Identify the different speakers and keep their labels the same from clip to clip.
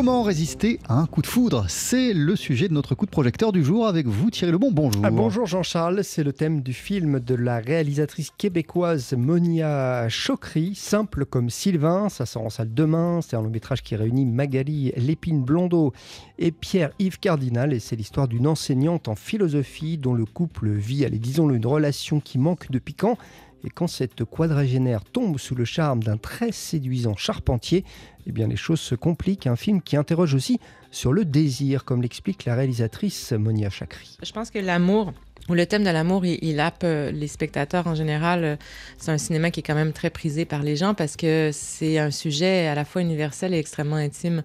Speaker 1: Comment résister à un coup de foudre? C'est le sujet de notre coup de projecteur du jour avec vous Thierry Lebon. Bonjour.
Speaker 2: Ah, bonjour Jean-Charles, c'est le thème du film de la réalisatrice québécoise Monia Chokri, simple comme Sylvain, ça sort en salle demain, c'est un long métrage qui réunit Magali Lépine Blondeau et Pierre-Yves Cardinal. Et c'est l'histoire d'une enseignante en philosophie dont le couple vit, allez disons une relation qui manque de piquant et quand cette quadragénaire tombe sous le charme d'un très séduisant charpentier, eh bien les choses se compliquent. Un film qui interroge aussi sur le désir, comme l'explique la réalisatrice Monia Chakri.
Speaker 3: Je pense que l'amour où le thème de l'amour, il, il euh, les spectateurs en général. C'est un cinéma qui est quand même très prisé par les gens parce que c'est un sujet à la fois universel et extrêmement intime.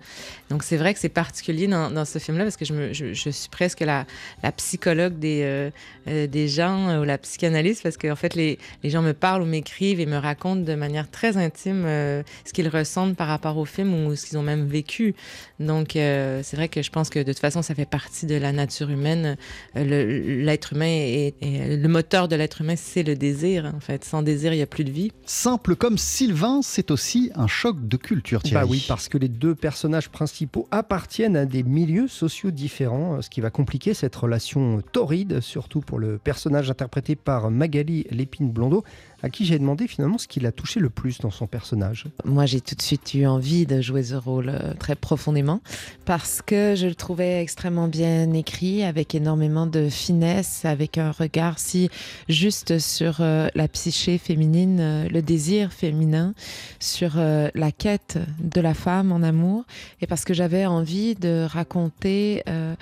Speaker 3: Donc c'est vrai que c'est particulier dans, dans ce film-là parce que je, me, je, suis presque la, la psychologue des, euh, euh des gens ou la psychanalyste parce qu'en en fait les, les, gens me parlent ou m'écrivent et me racontent de manière très intime ce qu'ils ressentent par rapport au film ou ce qu'ils ont même vécu. Donc c'est vrai que je pense que de toute façon ça fait partie de la nature humaine. L'être humain et, et, le moteur de l'être humain, c'est le désir. En fait, sans désir, il n'y a plus de vie.
Speaker 1: Simple comme Sylvain, c'est aussi un choc de culture. Thierry.
Speaker 2: Bah oui, parce que les deux personnages principaux appartiennent à des milieux sociaux différents, ce qui va compliquer cette relation torride, surtout pour le personnage interprété par Magali Lépine Blondeau, à qui j'ai demandé finalement ce qui l'a touché le plus dans son personnage.
Speaker 4: Moi, j'ai tout de suite eu envie de jouer ce rôle euh, très profondément parce que je le trouvais extrêmement bien écrit, avec énormément de finesse, avec un regard si juste sur euh, la psyché féminine, euh, le désir féminin, sur euh, la quête de la femme en amour, et parce que j'avais envie de raconter euh,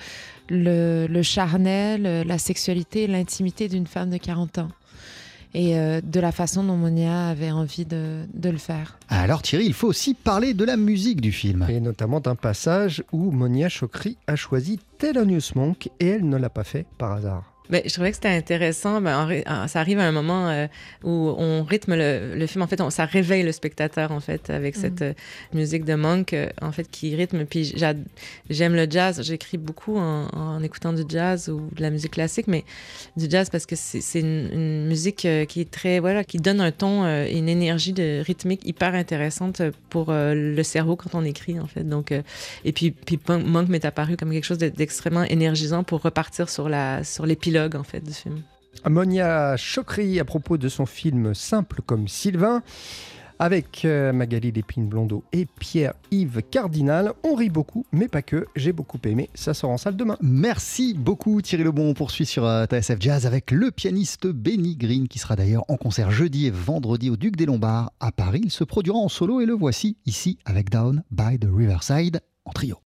Speaker 4: le, le charnel, la sexualité, l'intimité d'une femme de 40 ans et euh, de la façon dont Monia avait envie de, de, le faire.
Speaker 1: Alors Thierry, il faut aussi parler de la musique du film.
Speaker 2: Et notamment d'un passage où Monia Chokri a choisi Thelonious Monk et elle ne l'a pas fait par hasard.
Speaker 3: Ben, je trouvais que c'était intéressant. Ben, ça arrive à un moment euh, où on rythme le, le film. En fait, on, ça réveille le spectateur, en fait, avec cette euh, musique de Monk, euh, en fait, qui rythme. Puis j'aime le jazz. J'écris beaucoup en, en, écoutant du jazz ou de la musique classique, mais du jazz parce que c'est une, une, musique qui est très, voilà, qui donne un ton et une énergie de rythmique hyper intéressante pour le cerveau quand on écrit, en fait. Donc, et puis, puis Monk m'est apparu comme quelque chose d'extrêmement énergisant pour repartir sur la, sur les pilotes en fait du film.
Speaker 2: Monia Chokri à propos de son film Simple comme Sylvain avec euh, Magali Lépine Blondeau et Pierre-Yves Cardinal. On rit beaucoup, mais pas que. J'ai beaucoup aimé. Ça sort en salle demain.
Speaker 1: Merci beaucoup Thierry Lebon. On poursuit sur euh, TSF Jazz avec le pianiste Benny Green qui sera d'ailleurs en concert jeudi et vendredi au Duc des Lombards à Paris. Il se produira en solo et le voici ici avec Down by the Riverside en trio.